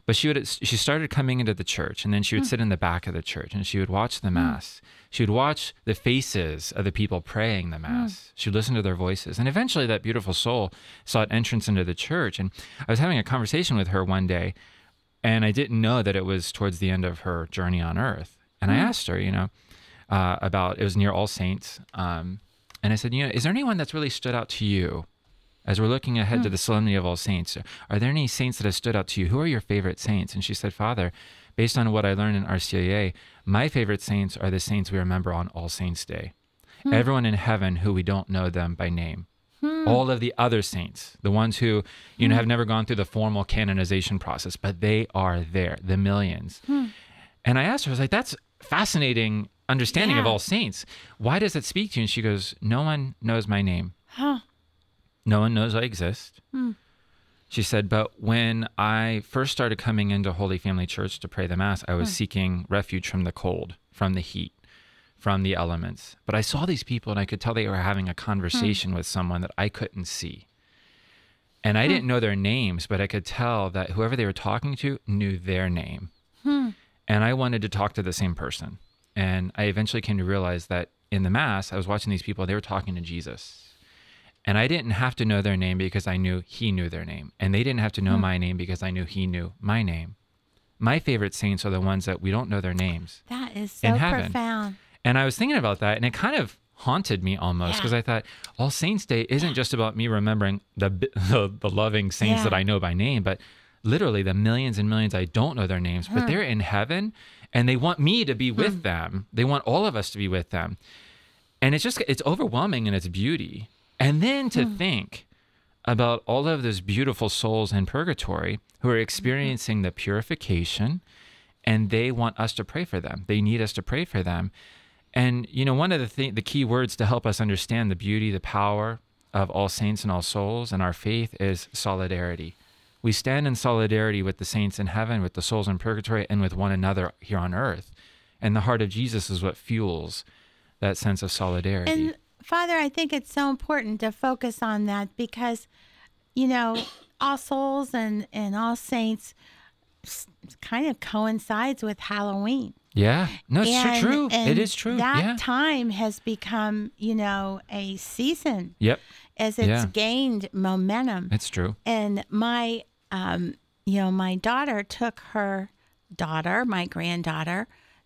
but she would. She started coming into the church, and then she would mm. sit in the back of the church, and she would watch the mass. She would watch the faces of the people praying the mass. She would listen to their voices, and eventually, that beautiful soul sought entrance into the church. And I was having a conversation with her one day, and I didn't know that it was towards the end of her journey on earth. And I asked her, you know, uh, about it was near All Saints, um, and I said, you know, is there anyone that's really stood out to you as we're looking ahead to hmm. the Solemnity of All Saints? Are there any saints that have stood out to you? Who are your favorite saints? And she said, Father, based on what I learned in RCIA, my favorite saints are the saints we remember on All Saints Day. Hmm. Everyone in heaven who we don't know them by name. Hmm. All of the other saints, the ones who, you know, have never gone through the formal canonization process, but they are there, the millions. And I asked her, I was like, that's fascinating understanding of all saints. Why does it speak to you? And she goes, No one knows my name. Huh. No one knows I exist. Hmm. She said, but when I first started coming into Holy Family Church to pray the Mass, I was hmm. seeking refuge from the cold, from the heat, from the elements. But I saw these people and I could tell they were having a conversation hmm. with someone that I couldn't see. And I didn't know their names, but I could tell that whoever they were talking to knew their name. And I wanted to talk to the same person. And I eventually came to realize that in the Mass, I was watching these people, they were talking to Jesus. And I didn't have to know their name because I knew he knew their name. And they didn't have to know hmm. my name because I knew he knew my name. My favorite saints are the ones that we don't know their names. That is so profound. And I was thinking about that, and it kind of haunted me almost because Yeah. I thought All Saints Day isn't just about me remembering the, the the loving saints that I know by name, but literally the millions and millions I don't know their names, but hmm. they're in heaven, and they want me to be hmm. with them. They want all of us to be with them, and it's just it's overwhelming in its beauty. And then to hmm. think about all of those beautiful souls in purgatory who are mm-hmm. experiencing the purification and they want us to pray for them. They need us to pray for them. And you know, one of the th- the key words to help us understand the beauty, the power of all saints and all souls and our faith is solidarity. We stand in solidarity with the saints in heaven, with the souls in purgatory, and with one another here on earth. And the heart of Jesus is what fuels that sense of solidarity. And Father, I think it's so important to focus on that because, you know, all souls and, and all saints kind of coincides with Halloween. yeah, no, it's and, true. it is true. That yeah. time has become, you know, a season Yep, as it's Yeah. gained momentum. it's true. and my um you know my daughter took her daughter my granddaughter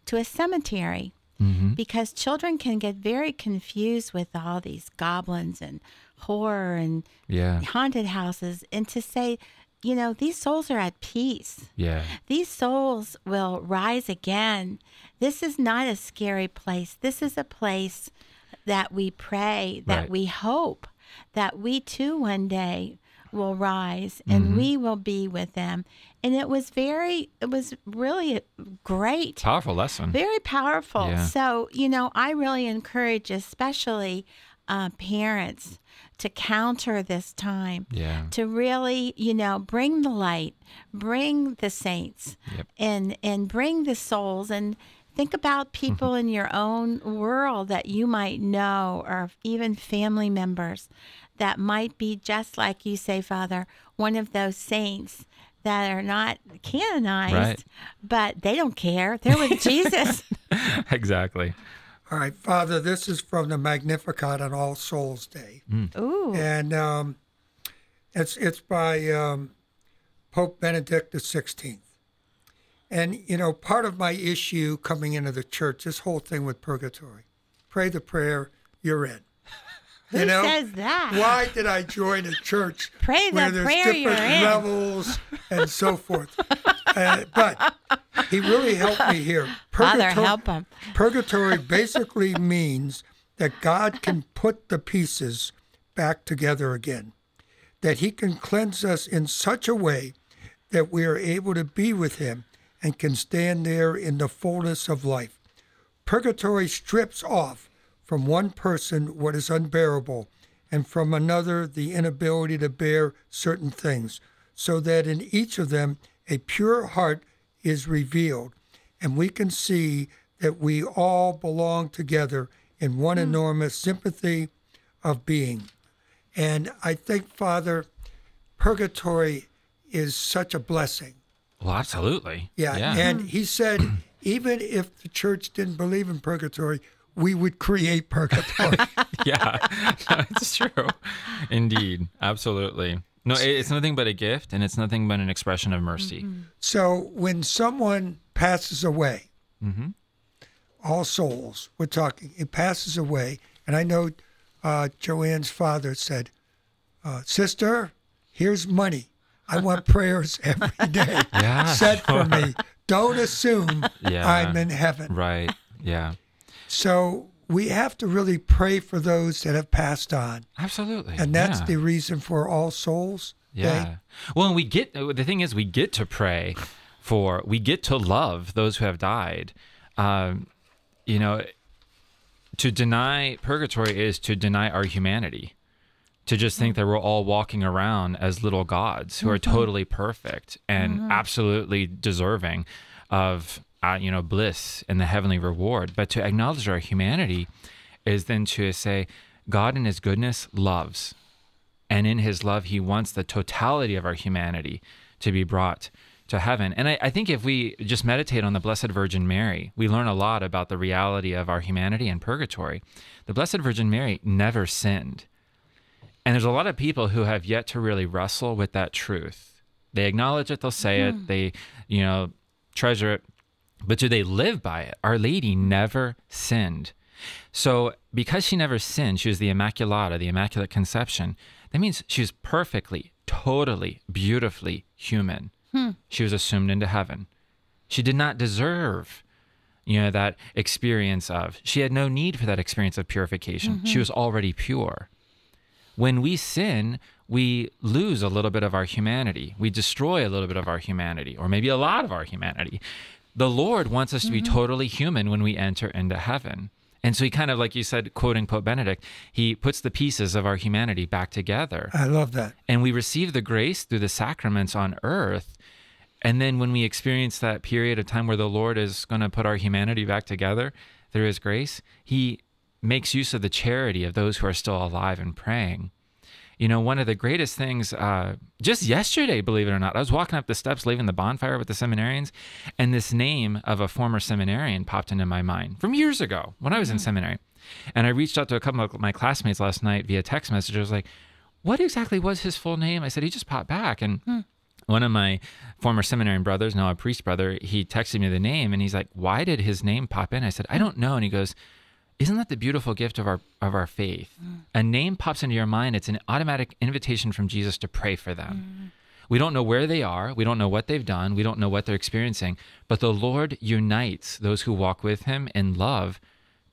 to a cemetery Mm-hmm. because children can get very confused with all these goblins and horror and Yeah, haunted houses and to say you know these souls are at peace yeah, these souls will rise again. This is not a scary place. This is a place that we pray, that Right. we hope that we too one day will rise and Mm-hmm. we will be with them. And it was very, it was really great powerful lesson. very powerful. Yeah. So, you know, I really encourage, especially uh, parents, to counter this time, Yeah. to really, you know, bring the light, bring the saints, Yep. and and bring the souls, and think about people in your own world that you might know, or even family members that might be just like you say, Father, one of those saints that are not canonized, Right. but they don't care. They're with Jesus. exactly. All right, Father, this is from the Magnificat on All Souls Day. Ooh. And um, it's, it's by um, Pope Benedict XVI. And, you know, part of my issue coming into the church, this whole thing with purgatory, pray the prayer, you're in. Who you know, says that? why did I join a church Pray where there's different levels and so forth? uh, but he really helped me here. Father, help him. Purgatory basically means that God can put the pieces back together again, that He can cleanse us in such a way that we are able to be with Him and can stand there in the fullness of life. Purgatory strips off from one person what is unbearable, and from another the inability to bear certain things, so that in each of them a pure heart is revealed, and we can see that we all belong together in one hmm. enormous sympathy of being. And I think, Father, purgatory is such a blessing. Well, absolutely. Yeah. And hmm. he said, even if the church didn't believe in purgatory, we would create purgatory. yeah, no, it's true. Indeed, absolutely. No, it's nothing but a gift, and it's nothing but an expression of mercy. so when someone passes away, all souls, we're talking, it passes away. And I know uh, Joanne's father said, uh, Sister, here's money. I want prayers every day Yeah, said for me don't assume Yeah. I'm in heaven. Right. Yeah. So we have to really pray for those that have passed on. Absolutely. And that's yeah. the reason for All Souls Day. Yeah. Well, and we get the thing is we get to pray for we get to love those who have died. Um, you know, to deny purgatory is to deny our humanity. To just think that we're all walking around as little gods who are totally perfect and absolutely deserving of uh, you know bliss and the heavenly reward, but to acknowledge our humanity is then to say God in His goodness loves. And in his love he wants the totality of our humanity to be brought to heaven. And I, I think if we just meditate on the blessed virgin mary we learn a lot about the reality of our humanity and purgatory. The blessed virgin mary never sinned. And there's a lot of people who have yet to really wrestle with that truth. They acknowledge it they'll say it they you know treasure it but do they live by it our lady never sinned so, because she never sinned, she was the Immaculata, the Immaculate Conception. That means she was perfectly, totally, beautifully human. Hmm. She was assumed into heaven. She did not deserve, you know, that experience of. She had no need for that experience of purification. She mm-hmm. was already pure. When we sin, we lose a little bit of our humanity. We destroy a little bit of our humanity, or maybe a lot of our humanity. The Lord wants us to be mm-hmm. totally human when we enter into heaven. And so he kind of, like you said, quoting Pope Benedict, he puts the pieces of our humanity back together. I love that. And we receive the grace through the sacraments on earth. And then when we experience that period of time where the Lord is going to put our humanity back together through his grace, he makes use of the charity of those who are still alive and praying. You know, one of the greatest things, uh, just yesterday, believe it or not, I was walking up the steps leaving the bonfire with the seminarians, and this name of a former seminarian popped into my mind from years ago when I was in seminary. And I reached out to a couple of my classmates last night via text message. I was like, what exactly was his full name? I said, he just popped back. And one of my former seminarian brothers, now a priest brother, he texted me the name and he's like, why did his name pop in? I said, I don't know. And he goes, isn't that the beautiful gift of our of our faith? Mm. A name pops into your mind. It's an automatic invitation from Jesus to pray for them. Mm. We don't know where they are. We don't know what they've done. We don't know what they're experiencing. But the Lord unites those who walk with Him in love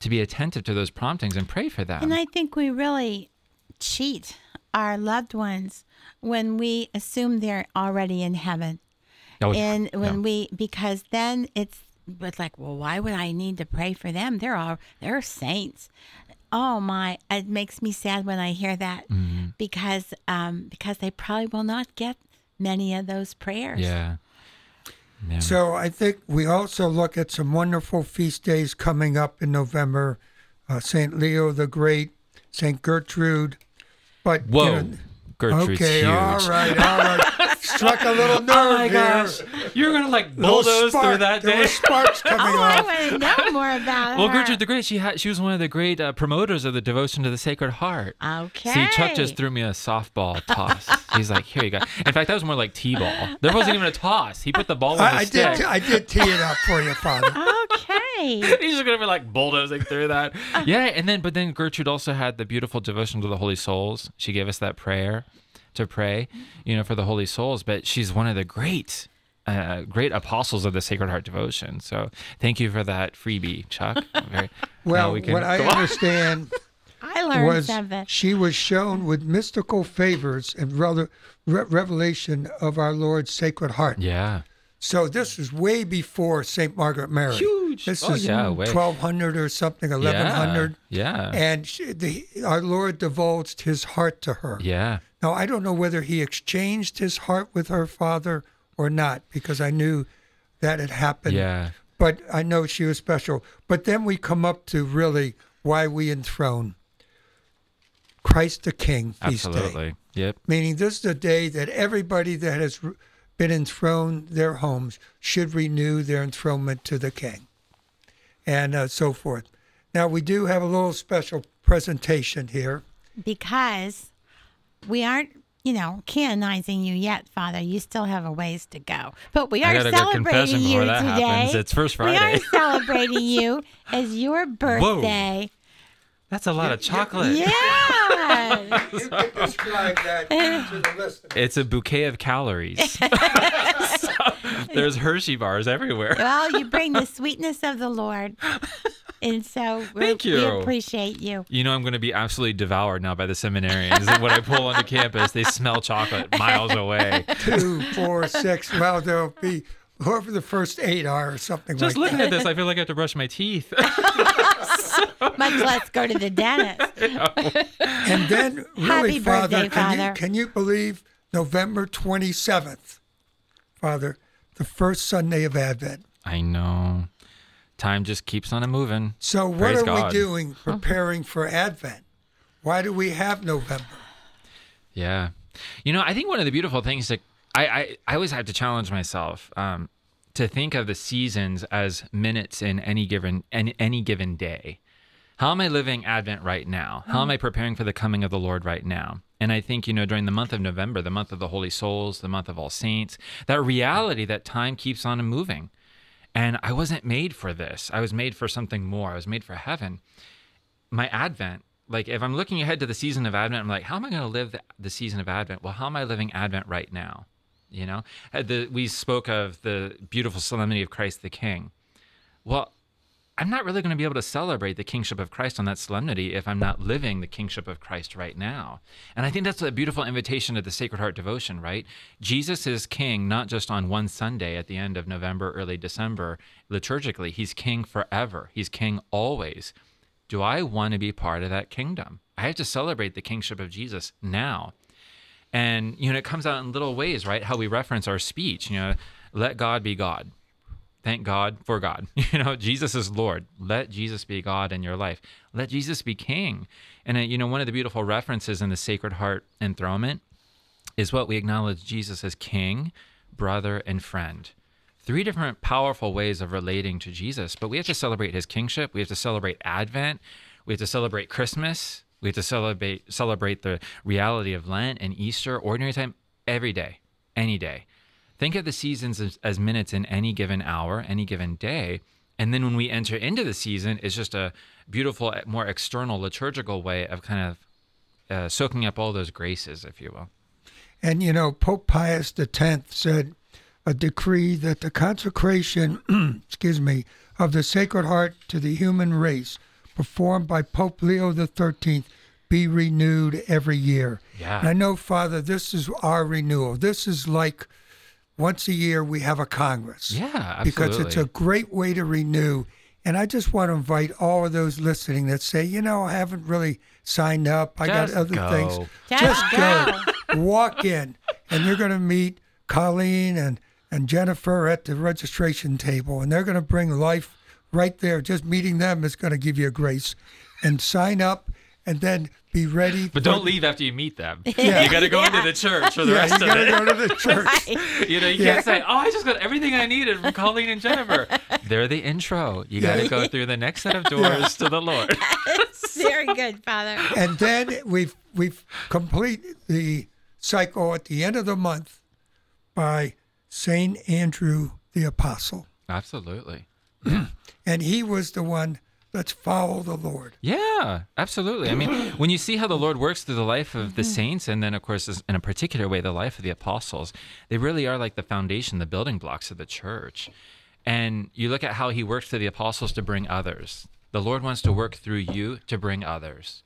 to be attentive to those promptings and pray for them. And I think we really cheat our loved ones when we assume they're already in heaven. Oh, and when Yeah. we because then it's but like well why would i need to pray for them they're all they're saints oh my it makes me sad when i hear that Mm-hmm. because um because they probably will not get many of those prayers yeah. Yeah. So I think we also look at some wonderful feast days coming up in November. Uh, St. Leo the Great, St. Gertrude. But you Whoa. know- Gertrude's okay, huge. all right, all right. Struck a little nerve Oh my here. gosh. You're going to like bulldoze spark. through that there day. were sparks coming oh i off. want to know more about Well, her. Gertrude the Great, she had she was one of the great uh, promoters of the devotion to the Sacred Heart. okay See, Chuck just threw me a softball toss. He's like, "Here you go." In fact, that was more like t-ball. There wasn't even a toss. He put the ball on I, the I stick. did. I did tee it up for you, Father. okay He's just gonna be like bulldozing through that. Yeah, and then but then Gertrude also had the beautiful devotion to the Holy Souls. She gave us that prayer to pray, you know, for the Holy Souls. But she's one of the great, uh, great apostles of the Sacred Heart devotion. So thank you for that freebie, Chuck. Very, Well, we can what I on. understand i learned was something she was shown with mystical favors and rel- re- revelation of our Lord's Sacred Heart. Yeah. So this is way before Saint Margaret Mary. Huge. This Oh, is yeah, way. 1200 or something, 1100. Yeah. yeah. And she, the, our Lord divulged his heart to her. Yeah. Now, I don't know whether he exchanged his heart with her father or not because I knew that had happened. Yeah. But I know she was special. But then we come up to really why we enthrone Christ the King feast day. Absolutely. Yep. Meaning, this is a day that everybody that has been enthroned their homes should renew their enthronement to the King, and uh, so forth. Now, we do have a little special presentation here. because we aren't you know canonizing you yet father you still have a ways to go but we are got a good confession celebrating you that today happens. It's First Friday. we are celebrating you as your birthday That's a lot of chocolate. yeah You can describe that to the listener. It's a bouquet of calories. so, There's Hershey bars everywhere. well, you bring the sweetness of the Lord. And so we Thank we you. appreciate you. You know, I'm going to be absolutely devoured now by the seminarians. when I pull onto campus, they smell chocolate miles away. Two, four, six. Well, there'll be whoever the first eight are or something Just like looking that. at this, I feel like I have to brush my teeth. Much less go to the dentist. And then, really, Happy Father, birthday, can, Father. You, can you believe November 27th, Father, the first Sunday of Advent? I know. Time just keeps on a moving. So, what Praise are God. we doing preparing for Advent? Why do we have November? Yeah. You know, I think one of the beautiful things that I, I, I always have to challenge myself um, to think of the seasons as minutes in any given any, any given day. How am I living Advent right now? How am I preparing for the coming of the Lord right now? And I think, you know, during the month of November, the month of the Holy Souls, the month of All Saints, that reality that time keeps on moving. And I wasn't made for this. I was made for something more. I was made for heaven. My Advent, like if I'm looking ahead to the season of Advent, I'm like, how am I going to live the, the season of Advent? Well, how am I living Advent right now? You know, Uh, the, we spoke of the beautiful solemnity of Christ the King. Well, I'm not really going to be able to celebrate the kingship of Christ on that solemnity if I'm not living the kingship of Christ right now. And I think that's a beautiful invitation of the Sacred Heart devotion, right? Jesus is king not just on one Sunday at the end of November, early December, liturgically. He's king forever, he's king always. Do I want to be part of that kingdom? I have to celebrate the kingship of Jesus now. And, you know, it comes out in little ways, right? How we reference our speech, you know, let God be God thank God for God. You know, Jesus is Lord. Let Jesus be God in your life. Let Jesus be King. And uh, you know, one of the beautiful references in the Sacred Heart enthronement is what we acknowledge Jesus as King, brother, and friend. Three different powerful ways of relating to Jesus, but we have to celebrate his kingship. We have to celebrate Advent. We have to celebrate Christmas. We have to celebrate celebrate the reality of Lent and Easter, ordinary time, every day, any day. Think of the seasons as, as minutes in any given hour, any given day. And then when we enter into the season, it's just a beautiful, more external liturgical way of kind of uh, soaking up all those graces, if you will. And you know, Pope Pius X said a decree that the consecration, excuse me, of the Sacred Heart to the human race, performed by Pope Leo XIII, be renewed every year. Yeah. And I know, Father, this is our renewal. This is like once a year we have a Congress. Yeah, absolutely. Because it's a great way to renew. And I just want to invite all of those listening that say, you know, I haven't really signed up. I Just got other go. things. Just go. Walk in, and you're going to meet Colleen and, and Jennifer at the registration table, and they're going to bring life right there. Just meeting them is going to give you a grace. And sign up, and then be ready. But for- don't leave after you meet them. Yeah. You got to go into the church for the Yeah, rest you got to go to the church. You know, you Yeah. can't say, "Oh, I just got everything I needed from Colleen and Jennifer." They're the intro. You got to go through the next set of doors to the Lord. Very good, Father. and then we've we've complete the cycle at the end of the month by Saint Andrew the Apostle, Absolutely. And he was the one. Let's follow the Lord. Yeah, absolutely. I mean, when you see how the Lord works through the life of the mm-hmm. saints, and then, of course, in a particular way, the life of the apostles, they really are like the foundation, the building blocks of the church. And you look at how he worked through the apostles to bring others. The Lord wants to work through you to bring others.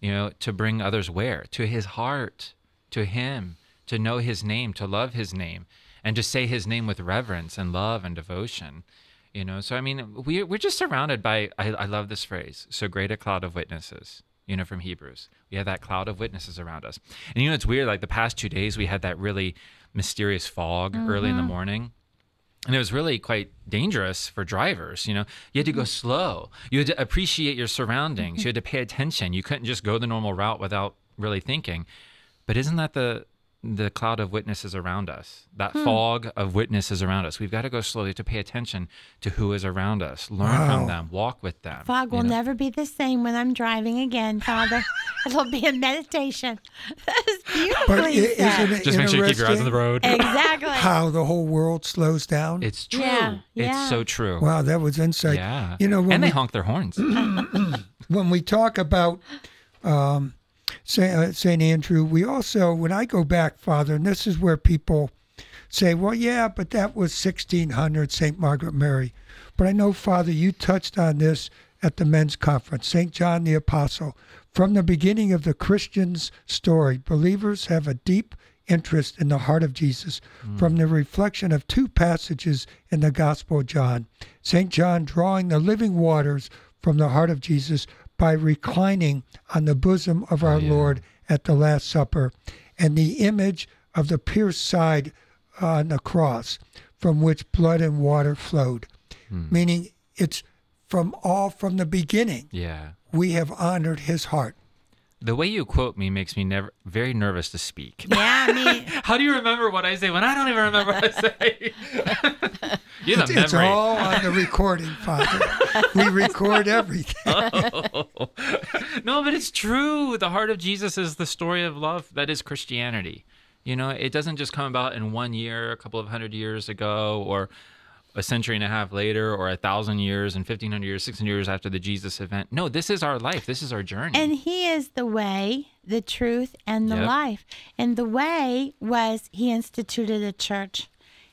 You know, to bring others where? To his heart, to him, to know his name, to love his name, and to say his name with reverence and love and devotion. You know, so I mean, we we're just surrounded by. I, I love this phrase. So great a cloud of witnesses. You know, from Hebrews, we have that cloud of witnesses around us. And you know, it's weird. Like the past two days, we had that really mysterious fog early in the mm-hmm. morning. And it was really quite dangerous for drivers. You know, you had to go mm-hmm. slow. You had to appreciate your surroundings. You had to pay attention. You couldn't just go the normal route without really thinking. But isn't that the the cloud of witnesses around us? That fog of witnesses around us. We've got to go slowly to pay attention to who is around us. Learn from them. Walk with them. Fog will know? never be the same when I'm driving again, Father. It'll be a meditation. That is But beautifully i- said. isn't it Just make sure you keep your eyes on the road. Exactly. How the whole world slows down. It's true. Yeah, yeah. It's so true. wow, that was insight. yeah. You know, when and they we, honk their horns. when we talk about um, Saint, uh, Andrew, we also, when I go back, Father, and this is where people say, well, yeah, but that was 1600 St. Margaret Mary. But I know, Father, you touched on this at the men's conference. St. John the Apostle. From the beginning of the Christian's story, believers have a deep interest in the heart of Jesus from the reflection of two passages in the Gospel of John. St. John drawing the living waters from the heart of Jesus by reclining on the bosom of our oh, Lord at the Last Supper, and the image of the pierced side on the cross from which blood and water flowed. Hmm. Meaning it's from all from the beginning. Yeah. We have honored his heart. The way you quote me makes me never very nervous to speak. Yeah, I mean, How do you remember what I say when I don't even remember what I say? You're the It's, it's all on the recording, Father. we record everything. Oh. no, but it's true. The heart of Jesus is the story of love that is Christianity. You know, it doesn't just come about in one year, a couple of hundred years ago, or a century and a half later, or a thousand years and 1500 years, 600 years after the Jesus event. No, this is our life. This is our journey. and he is the way, the truth, and the Yep. life. And the way was he instituted a church,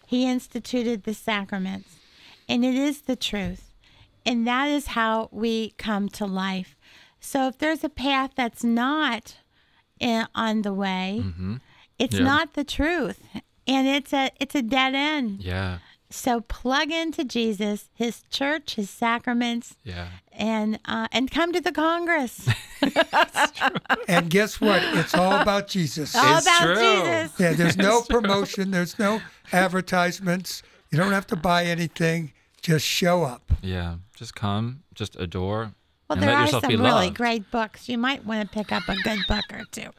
he instituted the sacraments, and it is the truth. And that is how we come to life. So if there's a path that's not in, on the way, mm-hmm. it's Yeah. not the truth. And it's a it's a dead end. yeah. So plug into Jesus, his church, his sacraments, Yeah. And uh, and come to the Congress. And guess what? It's all about Jesus. All It's about true. Jesus. Yeah, there's no promotion, there's no advertisements. You don't have to buy anything. Just show up. Yeah. Just come, just adore, Well, and there let are yourself some really great books. You might want to pick up a good book or two.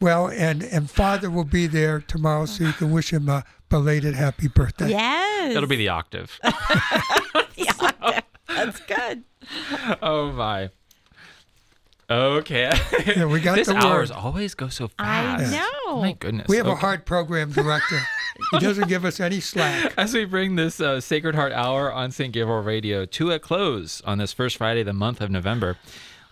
Well, and and Father will be there tomorrow, so you can wish him a belated happy birthday. Yes. It'll be the octave. Yeah, that's good. oh my. Okay. Yeah, we got this the hours word. always go so fast. I fast. know. My goodness. We have a hard program director. He doesn't give us any slack. As we bring this uh, Sacred Heart Hour on St. Gabriel Radio to a close on this first Friday of the month of November,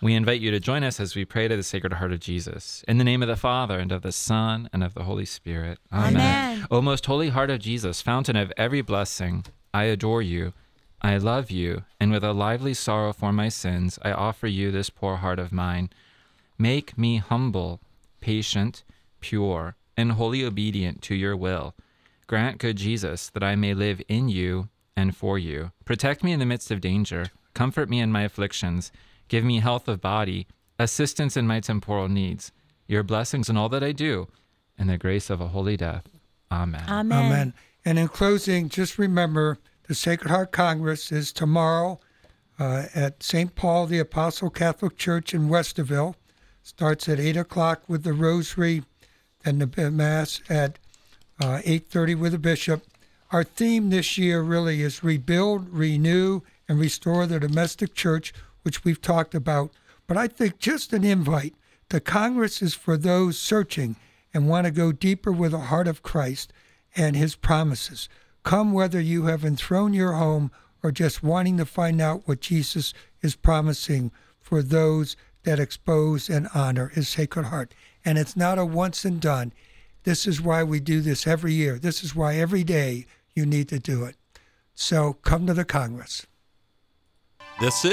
we invite you to join us as we pray to the Sacred Heart of Jesus. In the name of the Father, and of the Son, and of the Holy Spirit. Amen. O most holy heart of Jesus, fountain of every blessing, I adore you. I love you, and with a lively sorrow for my sins, I offer you this poor heart of mine. Make me humble, patient, pure, and wholly obedient to your will. Grant, good Jesus, that I may live in you and for you. Protect me in the midst of danger. Comfort me in my afflictions. Give me health of body, assistance in my temporal needs, your blessings in all that I do, and the grace of a holy death. Amen. Amen. Amen. And in closing, just remember the Sacred Heart Congress is tomorrow uh, at St. Paul the Apostle Catholic Church in Westerville. Starts at 8 o'clock with the rosary, then the Mass at uh, 8.30 with the bishop. Our theme this year really is rebuild, renew, and restore the domestic church, which we've talked about. But I think just an invite. The Congress is for those searching and want to go deeper with the heart of Christ and his promises. Come whether you have enthroned your home or just wanting to find out what Jesus is promising for those that expose and honor his sacred heart. And it's not a once and done. This is why we do this every year. This is why every day you need to do it. So come to the Congress. This is